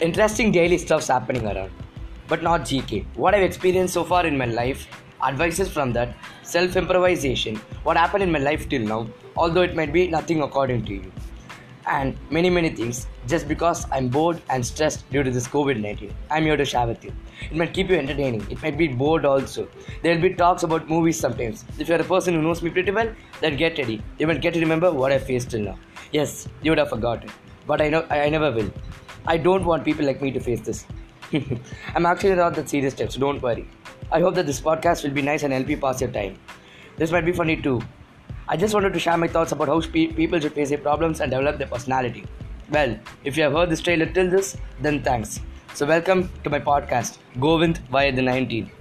Interesting daily stuff's happening around, but not GK. What I've experienced so far in my life, advices from that, self improvisation, what happened in my life till now, although it might be nothing according to you, and many, many things just because I'm bored and stressed due to this COVID 19. I'm here to share with you. It might keep you entertaining, it might be bored also. There'll be talks about movies sometimes. If you're a person who knows me pretty well, then get ready. You might get to remember what I faced till now. Yes, you would have forgotten, but I know I, I never will. I don't want people like me to face this. I'm actually not that serious type, so don't worry. I hope that this podcast will be nice and help you pass your time. This might be funny too. I just wanted to share my thoughts about how spe- people should face their problems and develop their personality. Well, if you have heard this trailer till this, then thanks. So, welcome to my podcast, Govind via the 19.